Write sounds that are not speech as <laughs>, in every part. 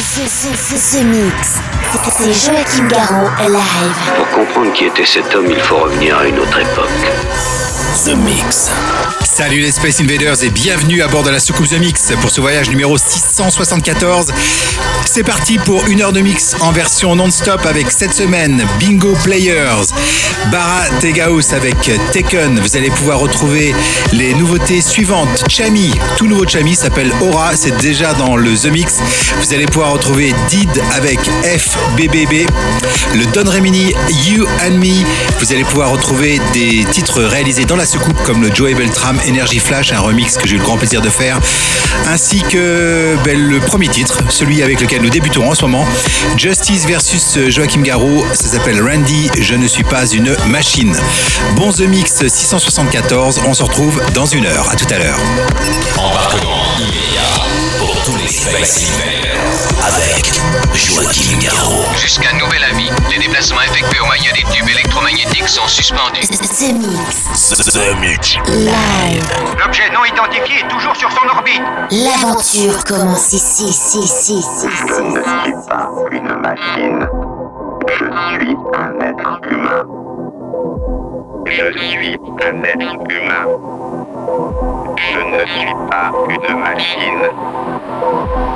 The, Mix. C'est Joachim Garraud live. Pour comprendre qui était cet homme, il faut revenir à une autre époque. The Mix. Salut les Space Invaders et bienvenue à bord de la soucoupe The Mix pour ce voyage numéro 674. C'est parti pour une heure de mix en version non-stop avec cette semaine Bingo Players, Bara Tegaus avec Tekken. Vous allez pouvoir retrouver les nouveautés suivantes. Chami, tout nouveau Chami s'appelle Aura, c'est déjà dans le The Mix. Vous allez pouvoir retrouver Did avec FBBB, le Don Remini You and Me. Vous allez pouvoir retrouver des titres réalisés dans la soucoupe comme le Joey Beltram Energy Flash, un remix que j'ai eu le grand plaisir de faire, ainsi que ben, le premier titre, celui avec lequel nous débutons en ce moment, Justice versus Joachim Garraud, ça s'appelle Randy, je ne suis pas une machine. Bon The Mix 674, on se retrouve dans une heure, à tout à l'heure. Tous les Space Invaders avec Joachim Garraud. Jusqu'à nouvel avis, les déplacements effectués au moyen des tubes électromagnétiques sont suspendus. The Mix. The Mix. Live. L'objet non identifié est toujours sur son orbite. L'aventure commence ici, ici, ici, ici. Je ne suis pas une machine. Je suis un être humain. Je suis un être humain. Je ne suis pas une machine.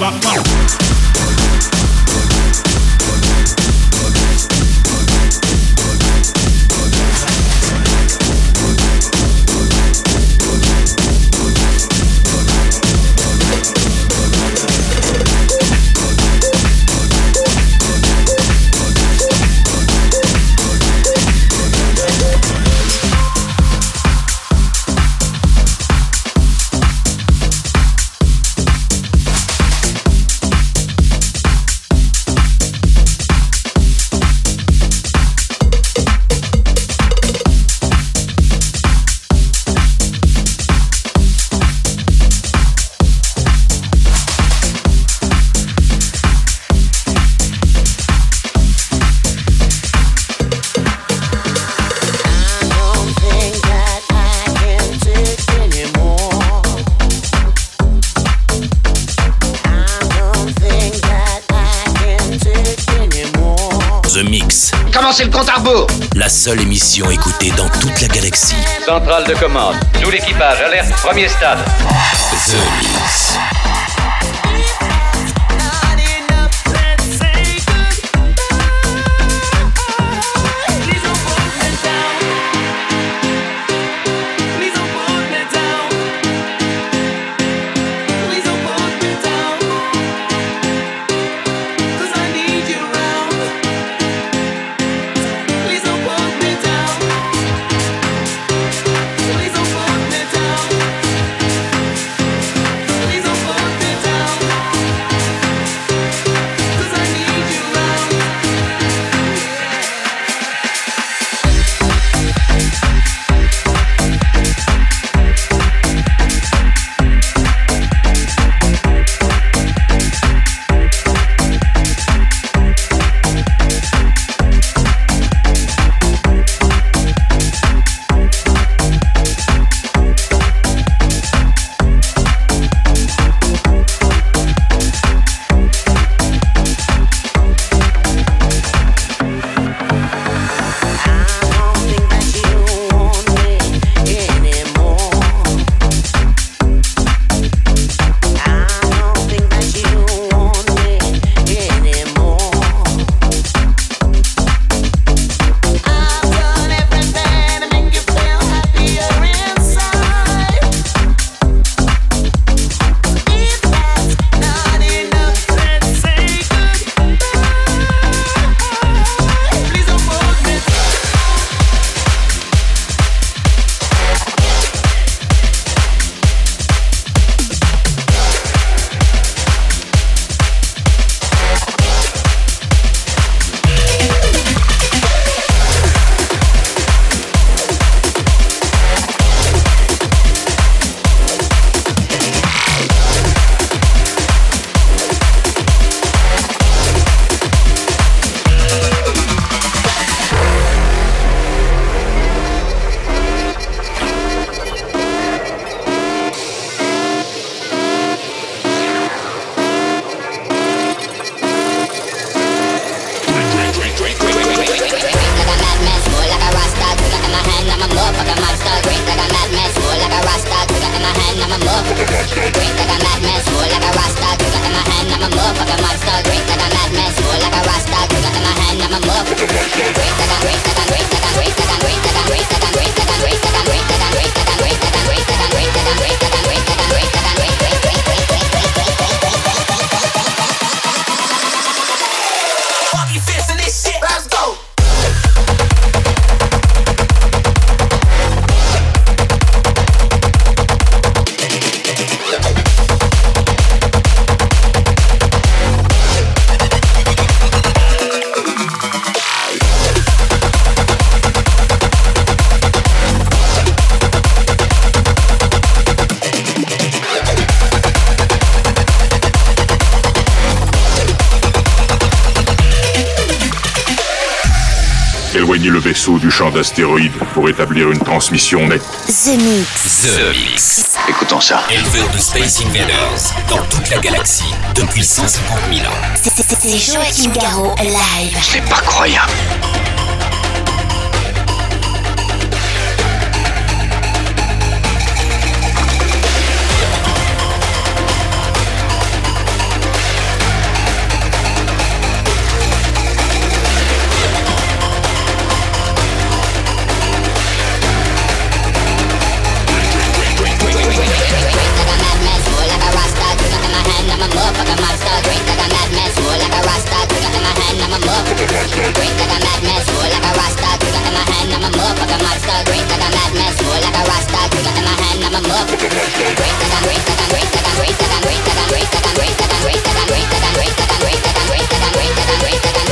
C'est émission écoutée dans toute la galaxie. Centrale de commande. Tout l'équipage, alerte, premier stade. The Mix. D'astéroïdes pour établir une transmission nette. The Mix. The Mix. Écoutons ça. Éleveur de Space Invaders dans toute la galaxie depuis 150 000 ans. C'est Joachim Garraud live. C'est pas croyable. a monster, great like a madness, more like a rasta. Drink in my hand, I'm a mug. Great like I'm great, like I'm great, like I'm great, like I'm great, like I'm great, like I'm great, like I'm great, like I'm great, like I'm great, like I'm great, like I'm great, like I'm great, like I'm great, like I'm great, like I'm great.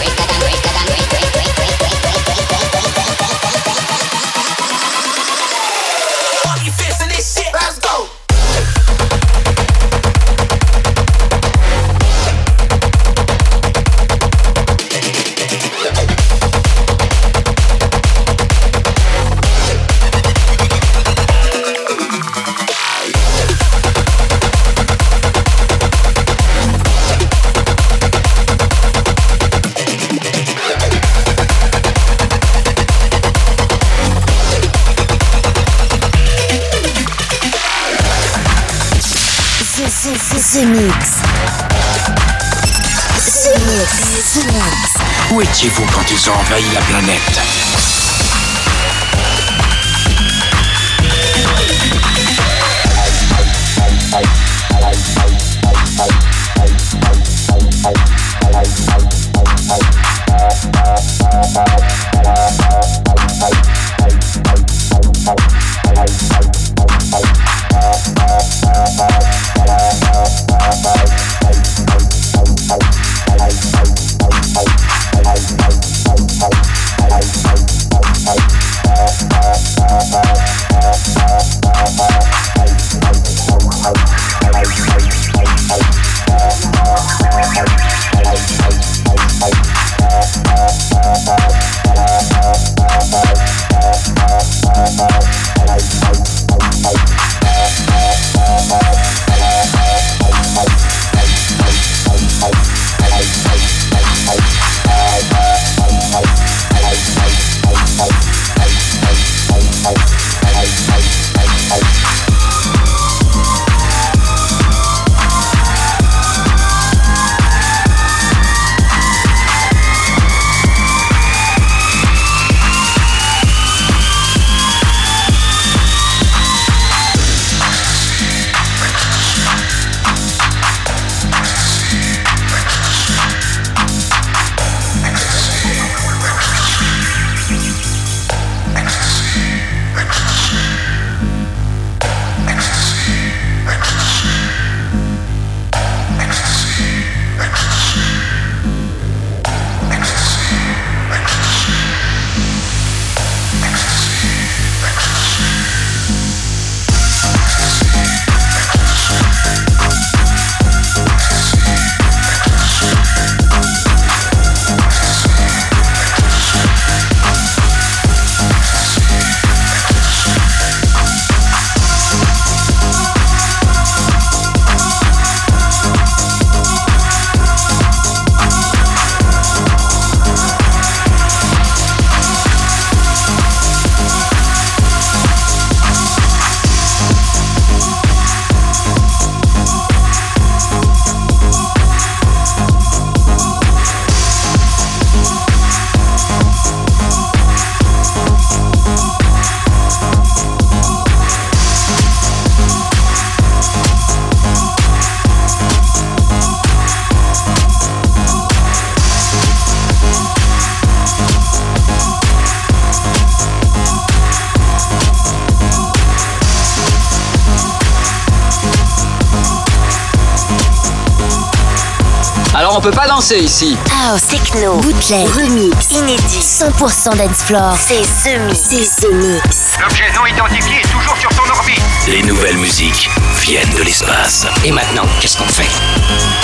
Danser ici. House, techno, bootleg, remix, inédit, 100% dance floor. C'est The Mix. C'est Mix. L'objet non identifié est toujours sur son orbite. Les nouvelles musiques viennent de l'espace. Et maintenant, qu'est-ce qu'on fait?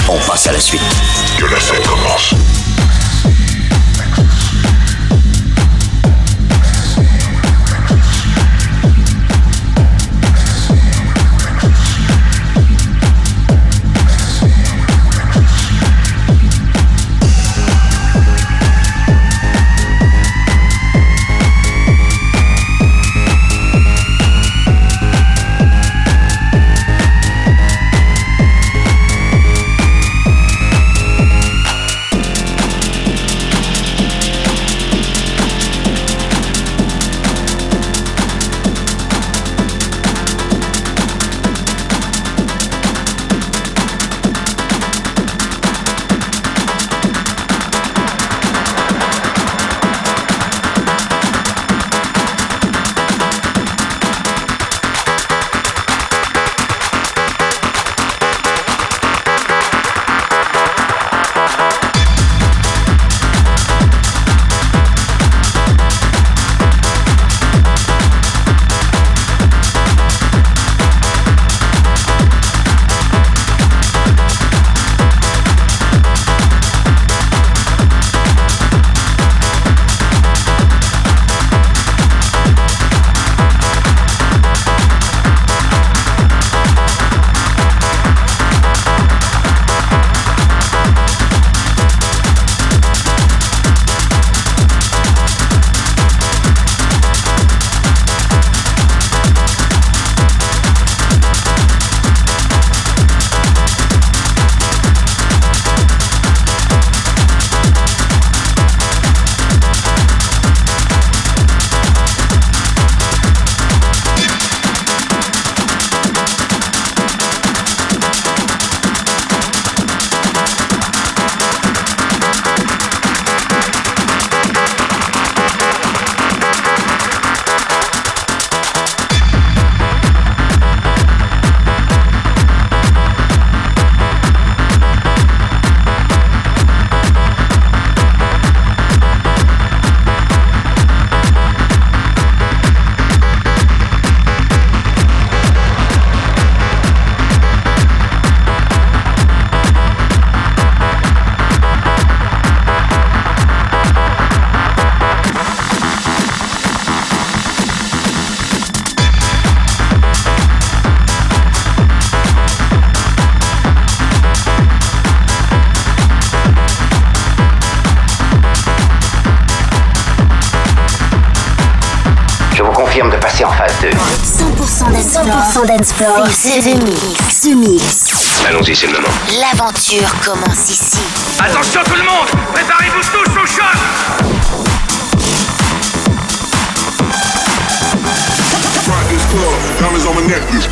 On passe à la suite. Que la scène commence. Dance 100% dance floor. C'est The Mix. The Mix. Allons-y, c'est le moment. L'aventure commence ici. Attention tout le monde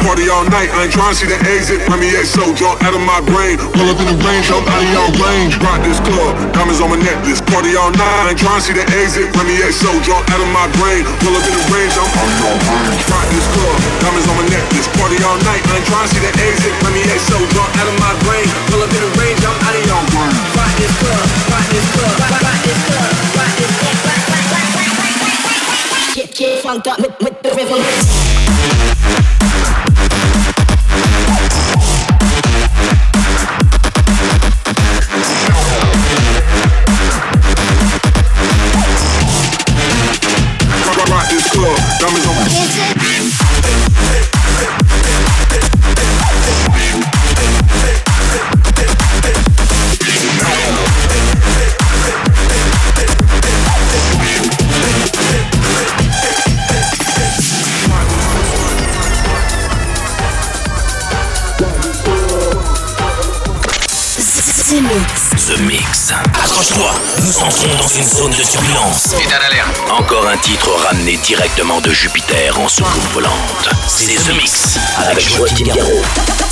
party all night. I ain't tryna see the exit. Let me XO, y'all out of my brain. Pull up in the range, I'm out of your range. Rock this club, diamonds on my necklace. Party all night. I ain't tryna see the exit. Let me XO, y'all out of my brain. Pull up in the range, I'm out of y'all range. Rock this club, diamonds on my necklace. Party all night. I ain't tryna see the exit. Let me XO, y'all out of my brain. Pull up in the range, I'm out of your range. Rock this club, rock this club, rock, rock this club, rock this club, rock, rock, rock, rock, rock, rock, rock, rock, Entrons dans une zone de turbulence. État d'alerte. Encore un titre ramené directement de Jupiter en soucoupe volante. C'est The Mix avec Joaquin Garraud.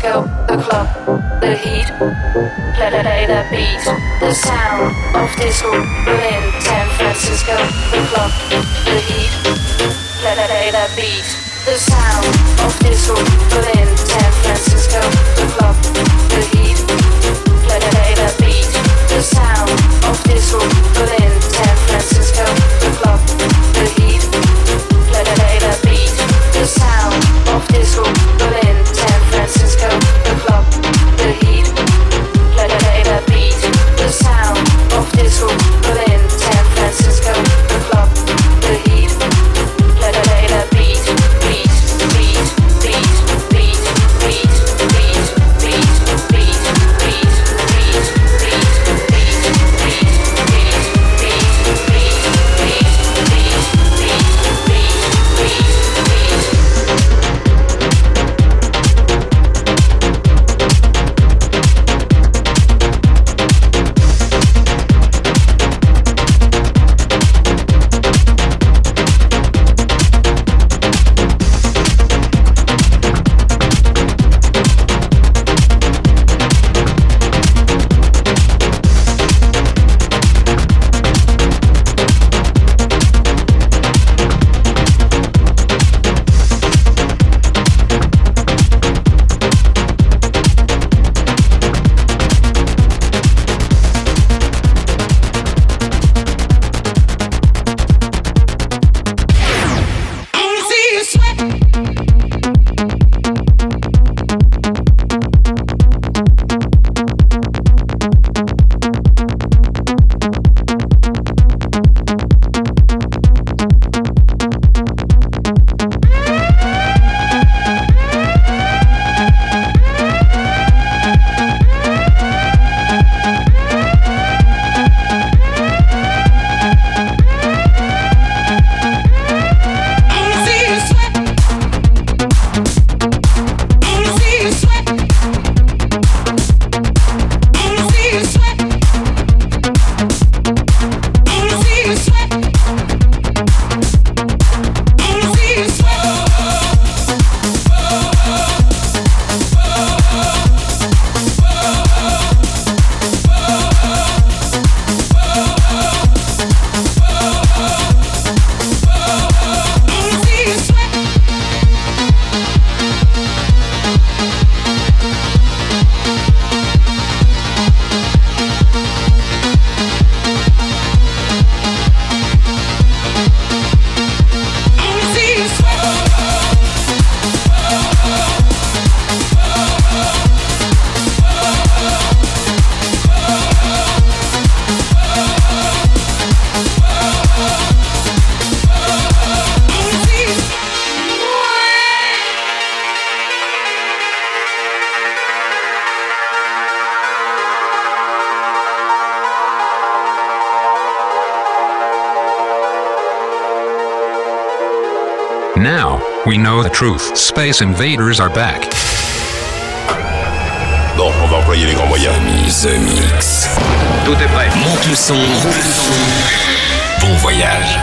disco, the club, the heat. Let Play the beat, the sound of disco. Berlin, San Francisco, the club, the heat. Let Play the beat, the sound of disco. Berlin. We know the truth. Space Invaders are back. Bon, on va employer les grands moyens. The Mix. Tout est prêt. Monte le son. Bon voyage.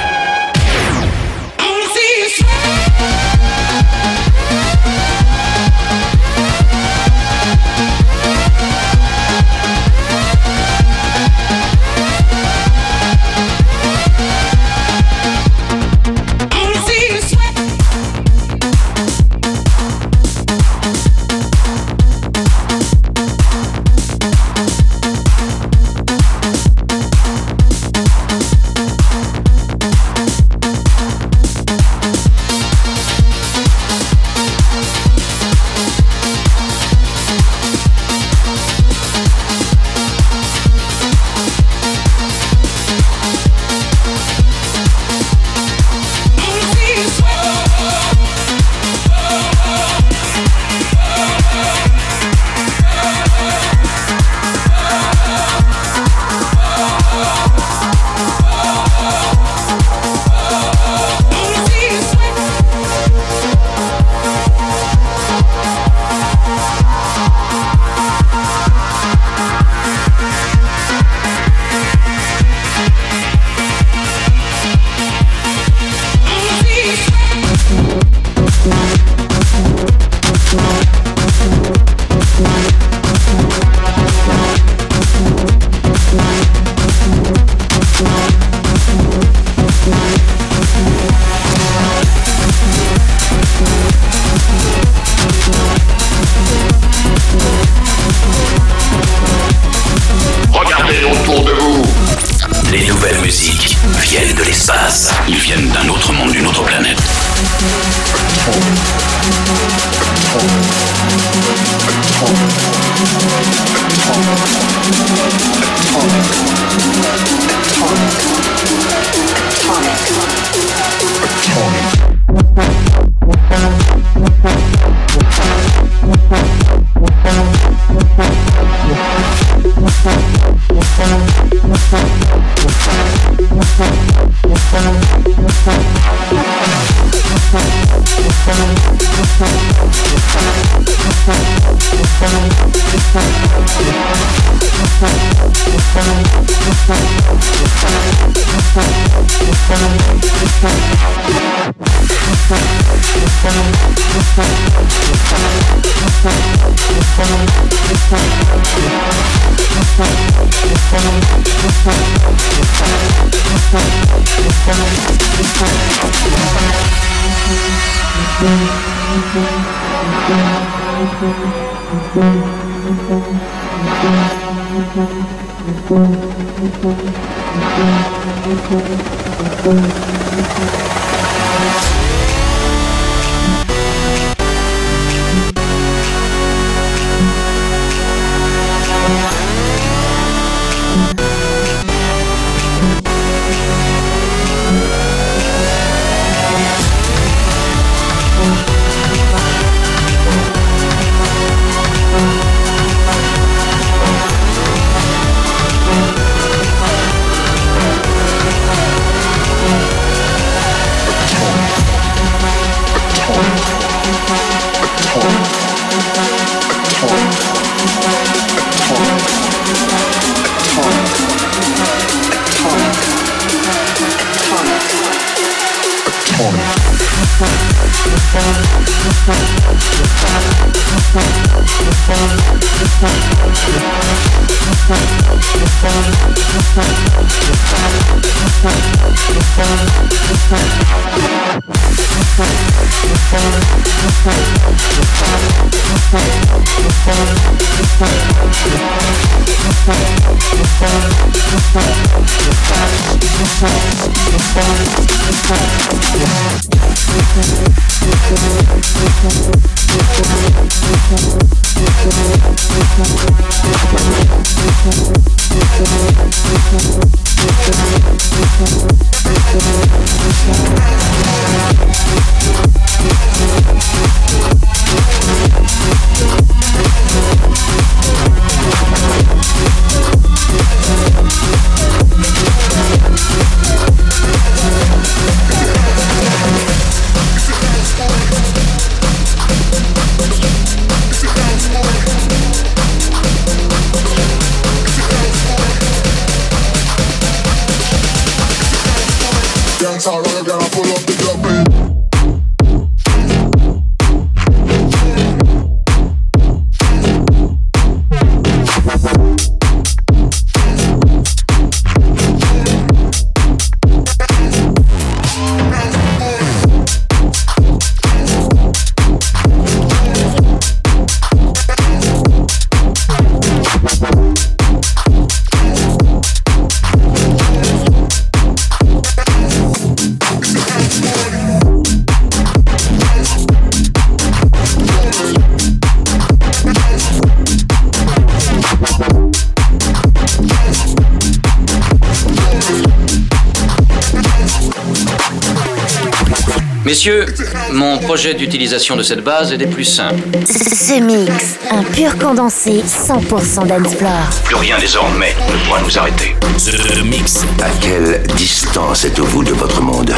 Mon projet d'utilisation de cette base est des plus simples. Ce mix, un pur condensé 100% dancefloor. Plus rien désormais ne pourra nous arrêter. The Mix. À quelle distance êtes-vous de votre monde?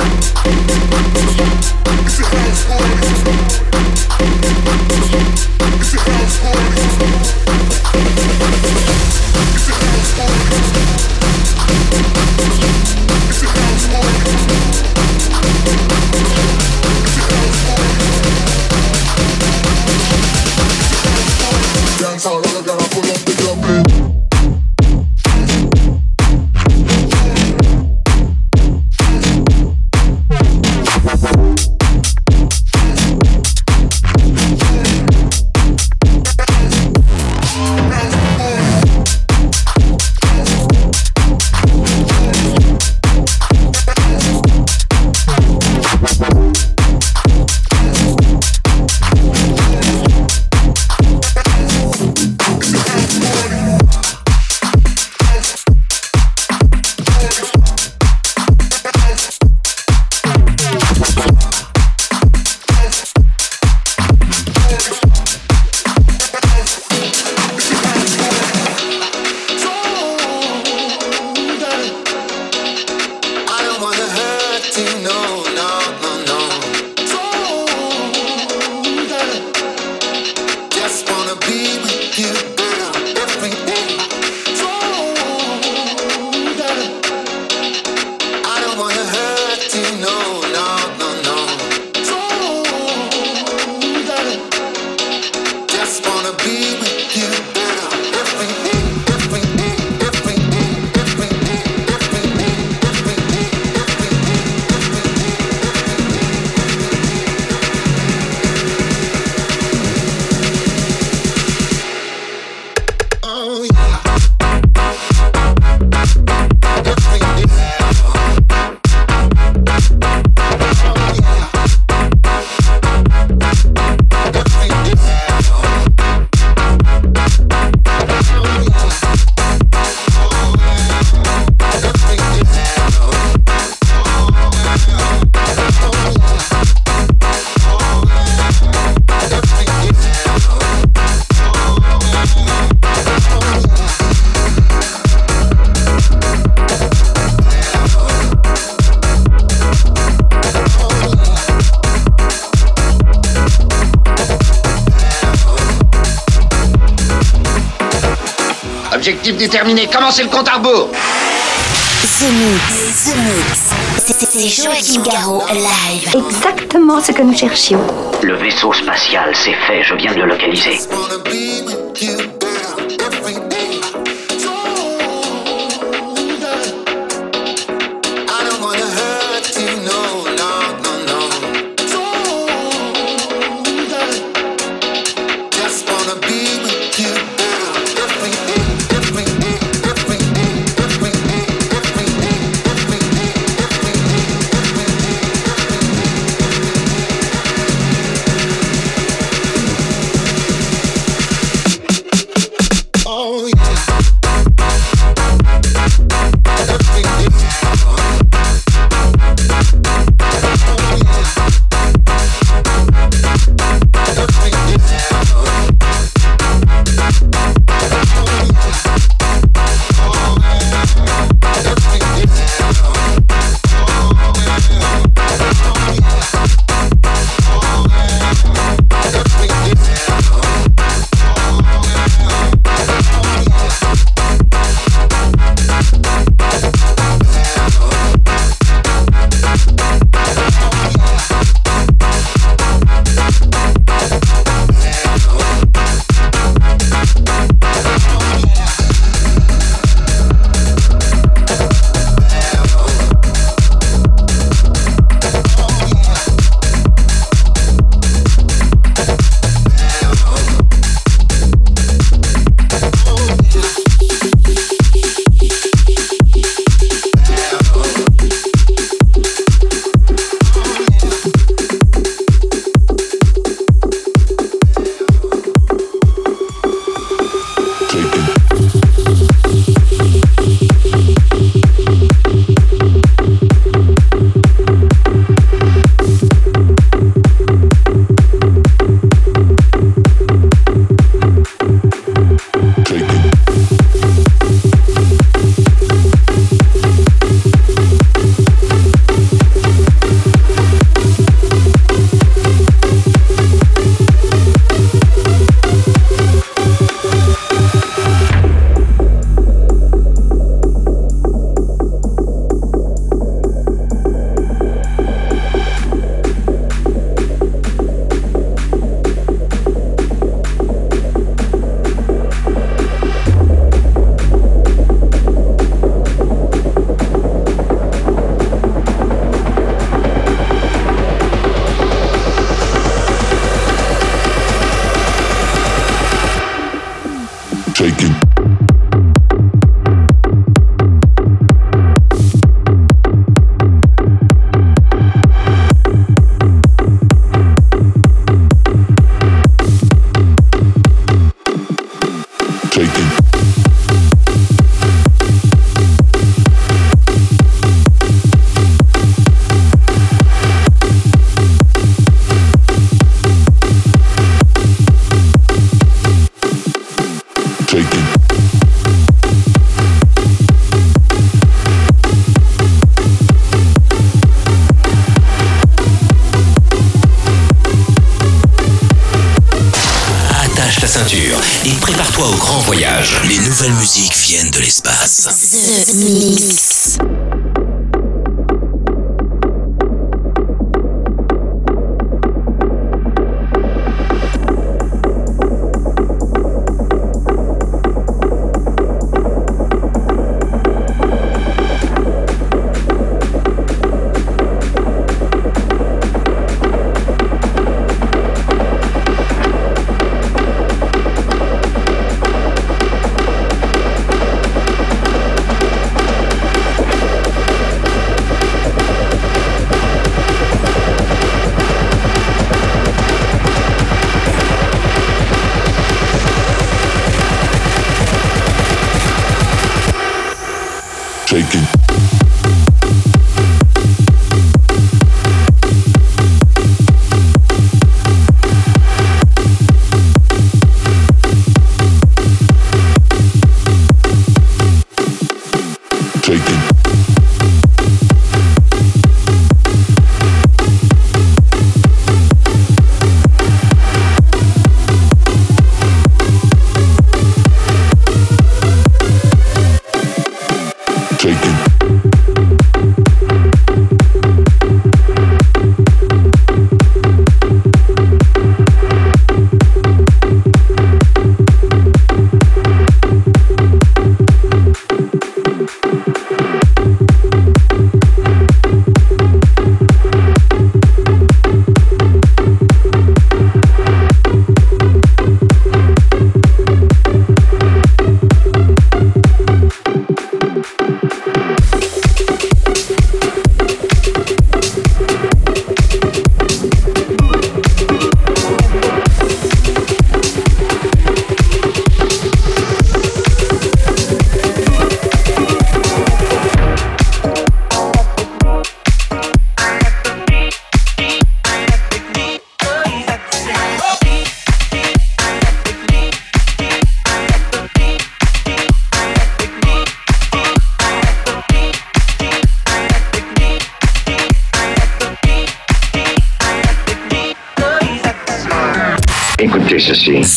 Objectif déterminé, commencez le compte à rebours? The Mix, The Mix. C'est Joachim Garraud live. Exactement ce que nous cherchions. Le vaisseau spatial, c'est fait, je viens de le localiser.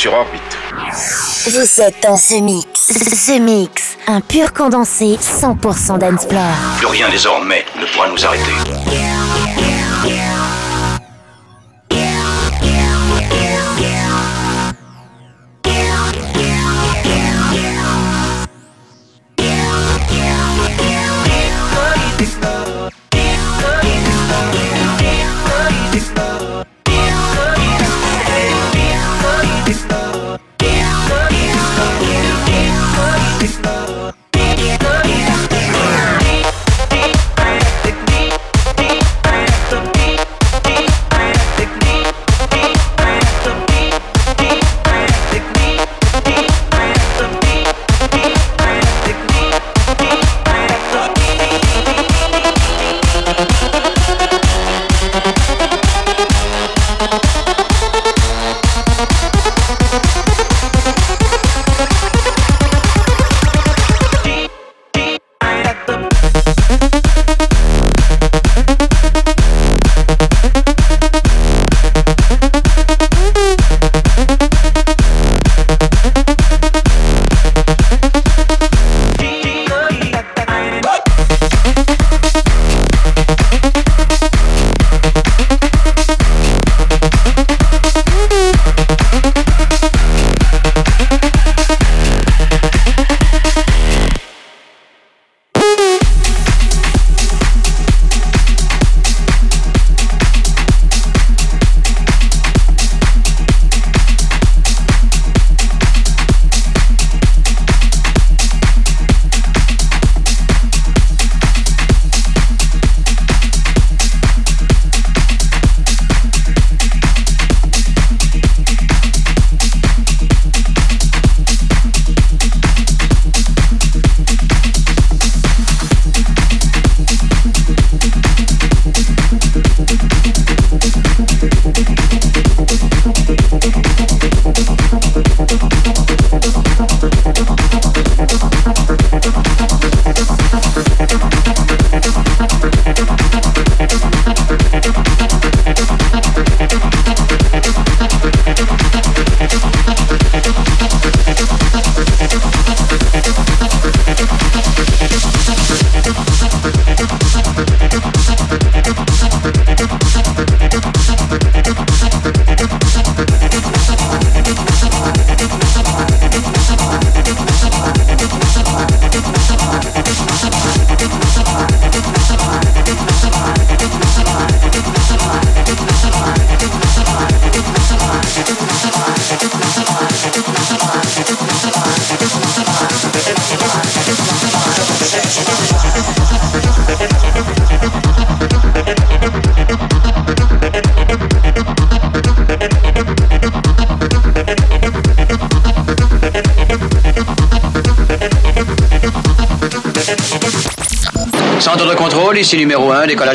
Sur orbite. Vous êtes dans The Mix. The Mix. Un pur condensé 100% d'Ensplore. Plus rien désormais ne pourra nous arrêter.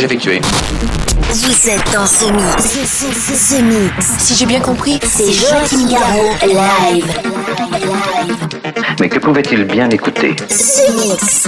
Effectué. Vous êtes dans ce mix. Ce, mix. Si j'ai bien compris, c'est Joachim Garraud live. Mais que pouvait-il bien écouter? Ce mix.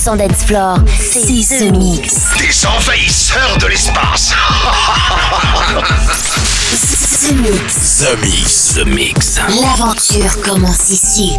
100% dance floor. C'est The Mix. Des envahisseurs de l'espace. <laughs> The Mix. The Mix. The Mix. L'aventure commence ici.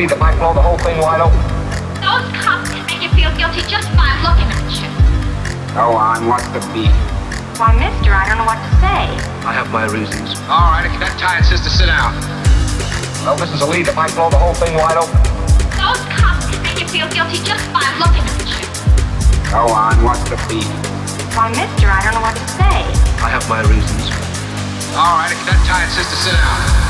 Lead that might blow the whole thing wide open. Those cops can make you feel guilty just by looking at you. Go on, what's the beef? Why, mister, I don't know what to say. I have my reasons. All right, if you're that tired, sister, sit down. Well, this is a lead that might blow the whole thing wide open. Those cops can make you feel guilty just by looking at you. Go on, what's the beef? Why, mister, I don't know what to say. I have my reasons. All right, if you're that tired, sister, sit down.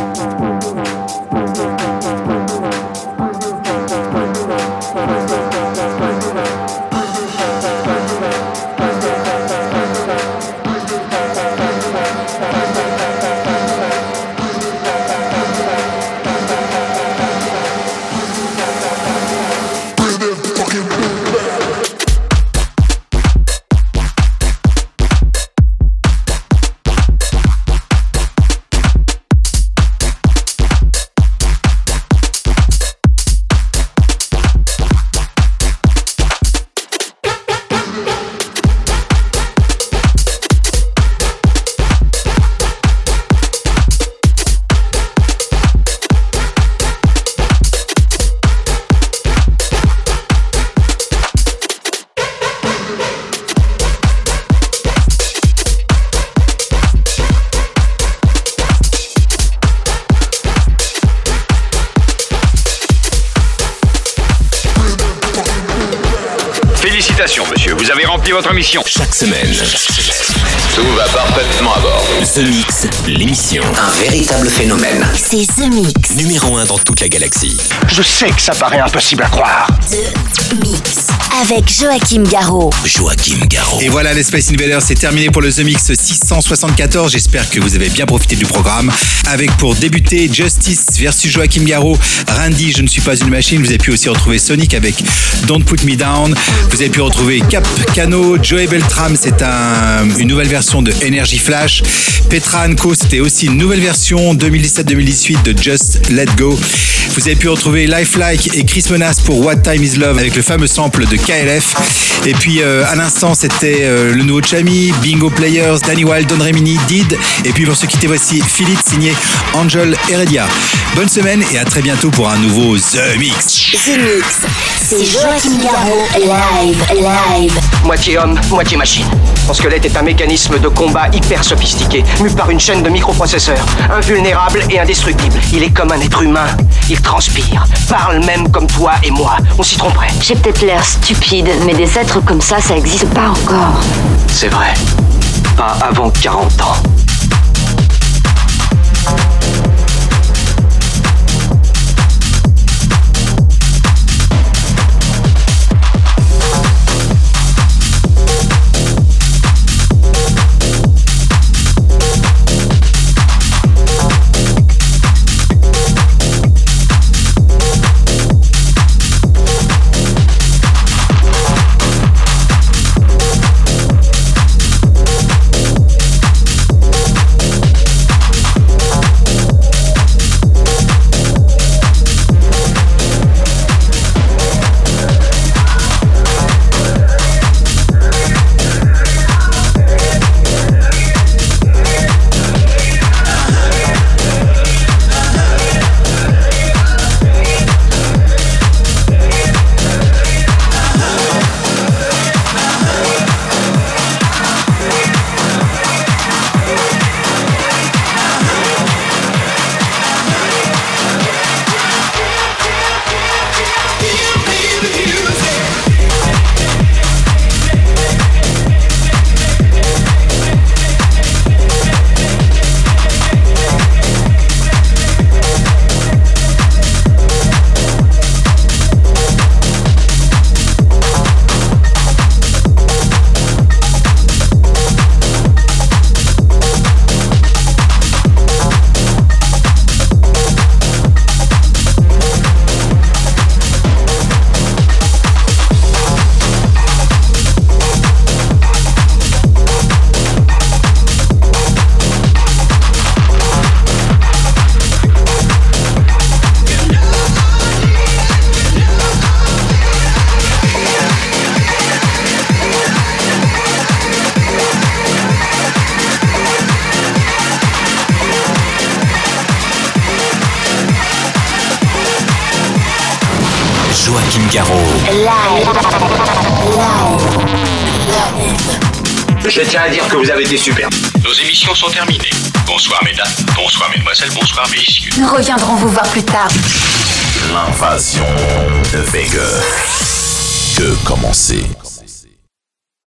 Votre mission. Chaque semaine. Tout va parfaitement à bord. The Mix, l'émission. Un véritable phénomène. C'est The Mix. Numéro 1 dans toute la galaxie. Je sais que ça paraît impossible à croire. The Mix. Avec Joachim Garraud. Joachim Garraud. Et voilà, les Space Invaders, c'est terminé pour le The Mix 674. J'espère que vous avez bien profité du programme. Avec pour débuter Justice versus Joachim Garraud, Randy, Je ne suis pas une machine. Vous avez pu aussi retrouver Sonic avec Don't Put Me Down. Vous avez pu retrouver Cap Cano, Joey Beltram, c'est un, une nouvelle version de Energy Flash. Petra Co, c'était aussi une nouvelle version 2017-2018 de Just Let Go. Vous avez pu retrouver Lifelike et Chris Menace pour What Time Is Love avec le fameux sample de KLF. Et puis euh, à l'instant, c'était euh, le nouveau Chami, Bingo Players, Danny Wild, Don Remini, Did. Et puis pour se quitter, voici Philip signé Angel Heredia. Bonne semaine et à très bientôt pour un nouveau The Mix. The Mix. C'est Joachim Garraud, live, live. Moitié homme, moitié machine. Son squelette est un mécanisme de combat hyper sophistiqué, mu par une chaîne de microprocesseurs, invulnérable et indestructible. Il est comme un être humain. Il transpire, parle même comme toi et moi. On s'y tromperait. J'ai peut-être l'air stupide, mais des êtres comme ça, ça existe pas encore. C'est vrai. Pas avant 40 ans. L'invasion de Vega. Que commencer